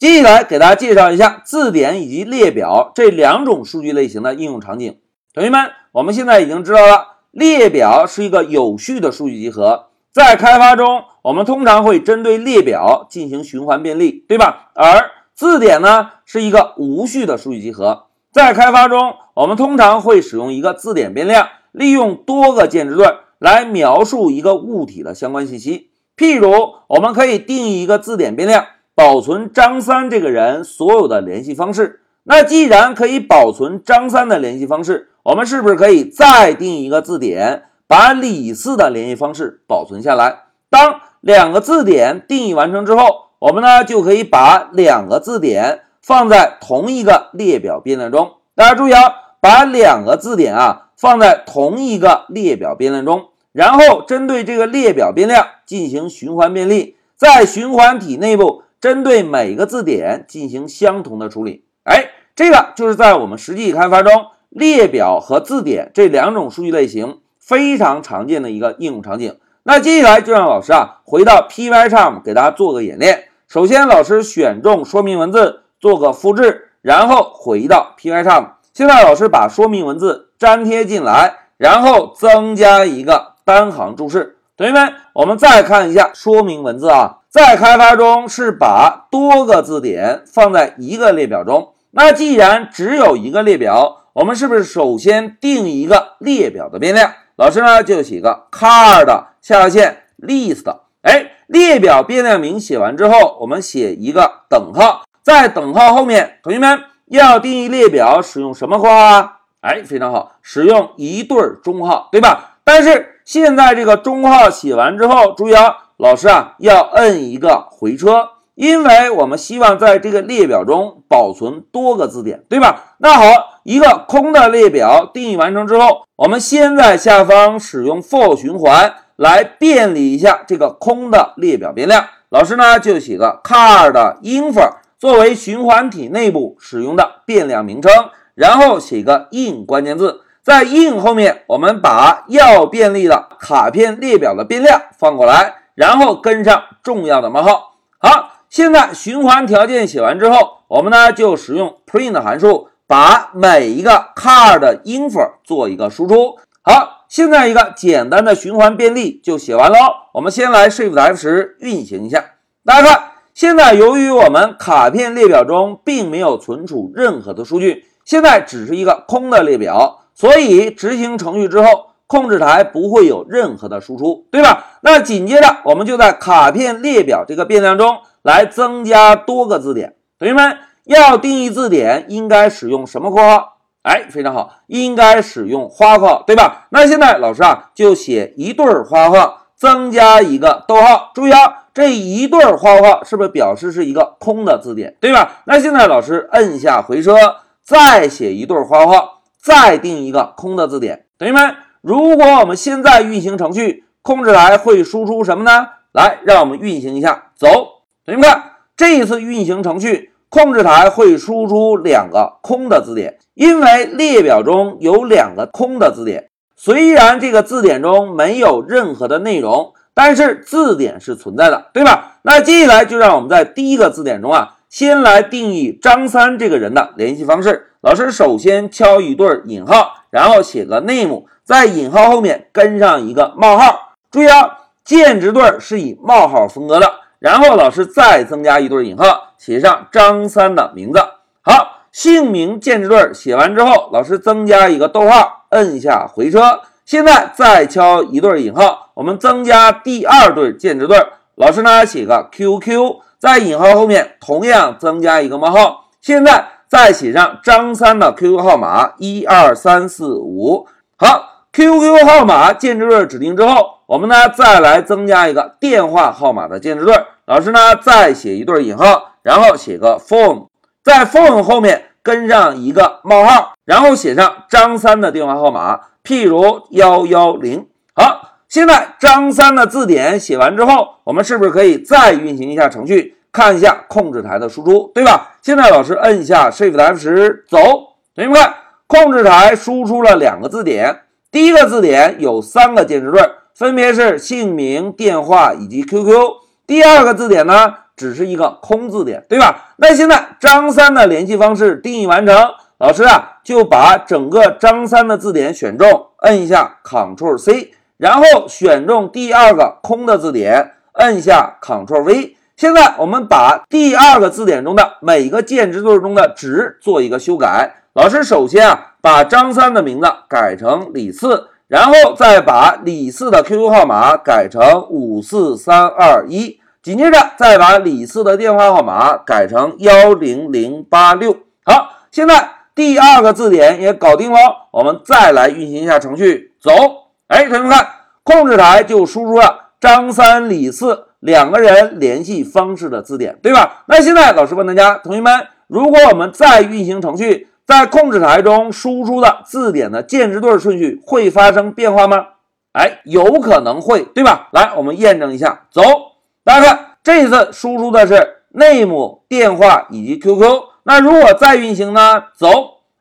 接下来给大家介绍一下字典以及列表这两种数据类型的应用场景。同学们，我们现在已经知道了，列表是一个有序的数据集合，在开发中，我们通常会针对列表进行循环便利，对吧？而字典呢，是一个无序的数据集合，在开发中，我们通常会使用一个字典变量，利用多个键值对来描述一个物体的相关信息。譬如，我们可以定义一个字典变量。保存张三这个人所有的联系方式。那既然可以保存张三的联系方式，我们是不是可以再定一个字典，把李四的联系方式保存下来？当两个字典定义完成之后，我们呢就可以把两个字典放在同一个列表变量中。大家注意啊，把两个字典啊放在同一个列表变量中，然后针对这个列表变量进行循环便利，在循环体内部。针对每个字典进行相同的处理，哎，这个就是在我们实际开发中，列表和字典这两种数据类型非常常见的一个应用场景。那接下来就让老师啊回到 Pycharm 给大家做个演练。首先，老师选中说明文字做个复制，然后回到 Pycharm。现在老师把说明文字粘贴进来，然后增加一个单行注释。同学们，我们再看一下说明文字啊。在开发中是把多个字典放在一个列表中。那既然只有一个列表，我们是不是首先定一个列表的变量？老师呢就写个 card 下划线 list。哎，列表变量名写完之后，我们写一个等号，在等号后面，同学们要定义列表使用什么括号啊？哎，非常好，使用一对中号，对吧？但是现在这个中号写完之后，注意啊。老师啊，要摁一个回车，因为我们希望在这个列表中保存多个字典，对吧？那好，一个空的列表定义完成之后，我们先在下方使用 for 循环来便利一下这个空的列表变量。老师呢就写个 card info 作为循环体内部使用的变量名称，然后写个 in 关键字，在 in 后面我们把要便利的卡片列表的变量放过来。然后跟上重要的冒号。好，现在循环条件写完之后，我们呢就使用 print 函数，把每一个 card 的 info 做一个输出。好，现在一个简单的循环便利就写完喽。我们先来 Shift F10 运行一下。大家看，现在由于我们卡片列表中并没有存储任何的数据，现在只是一个空的列表，所以执行程序之后。控制台不会有任何的输出，对吧？那紧接着我们就在卡片列表这个变量中来增加多个字典。同学们要定义字典，应该使用什么括号？哎，非常好，应该使用花括号，对吧？那现在老师啊就写一对花括号，增加一个逗号。注意啊，这一对花括号是不是表示是一个空的字典，对吧？那现在老师摁下回车，再写一对花括号，再定一个空的字典。同学们。如果我们现在运行程序，控制台会输出什么呢？来，让我们运行一下，走。同学们看，这一次运行程序，控制台会输出两个空的字典，因为列表中有两个空的字典。虽然这个字典中没有任何的内容，但是字典是存在的，对吧？那接下来就让我们在第一个字典中啊，先来定义张三这个人的联系方式。老师首先敲一对引号，然后写个 name。在引号后面跟上一个冒号，注意啊，键值对是以冒号分割的。然后老师再增加一对引号，写上张三的名字。好，姓名键值对写完之后，老师增加一个逗号，摁下回车。现在再敲一对引号，我们增加第二对键值对。老师呢写个 QQ，在引号后面同样增加一个冒号。现在再写上张三的 QQ 号码一二三四五。好。QQ 号码键值对指定之后，我们呢再来增加一个电话号码的键值对。老师呢再写一对引号，然后写个 phone，在 phone 后面跟上一个冒号，然后写上张三的电话号码，譬如幺幺零。好，现在张三的字典写完之后，我们是不是可以再运行一下程序，看一下控制台的输出，对吧？现在老师摁一下 Shift F10，走，同学们看，控制台输出了两个字典。第一个字典有三个键值对，分别是姓名、电话以及 QQ。第二个字典呢，只是一个空字典，对吧？那现在张三的联系方式定义完成，老师啊就把整个张三的字典选中，摁一下 Ctrl C，然后选中第二个空的字典，摁下 Ctrl V。现在我们把第二个字典中的每个键值对中的值做一个修改。老师首先啊把张三的名字改成李四。然后再把李四的 QQ 号码改成五四三二一，紧接着再把李四的电话号码改成幺零零八六。好，现在第二个字典也搞定了，我们再来运行一下程序，走。哎，同学们看，控制台就输出了张三李四两个人联系方式的字典，对吧？那现在老师问大家，同学们，如果我们再运行程序。在控制台中输出的字典的键值对顺序会发生变化吗？哎，有可能会，对吧？来，我们验证一下。走，大家看，这次输出的是 name 电话以及 QQ。那如果再运行呢？走，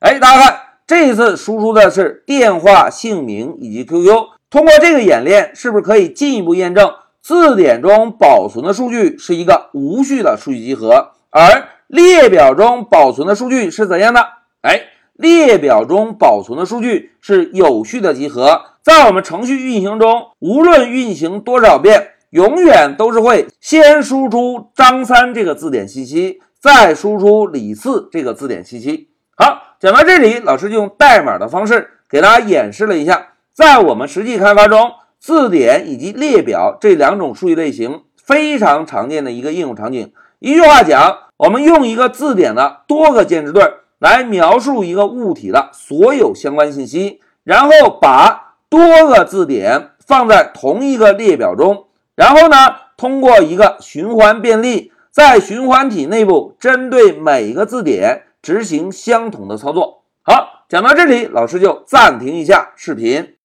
哎，大家看，这一次输出的是电话、姓名以及 QQ。通过这个演练，是不是可以进一步验证字典中保存的数据是一个无序的数据集合，而列表中保存的数据是怎样的？哎，列表中保存的数据是有序的集合，在我们程序运行中，无论运行多少遍，永远都是会先输出张三这个字典信息，再输出李四这个字典信息。好，讲到这里，老师就用代码的方式给大家演示了一下，在我们实际开发中，字典以及列表这两种数据类型非常常见的一个应用场景。一句话讲，我们用一个字典的多个键值对。来描述一个物体的所有相关信息，然后把多个字典放在同一个列表中，然后呢，通过一个循环便利，在循环体内部针对每一个字典执行相同的操作。好，讲到这里，老师就暂停一下视频。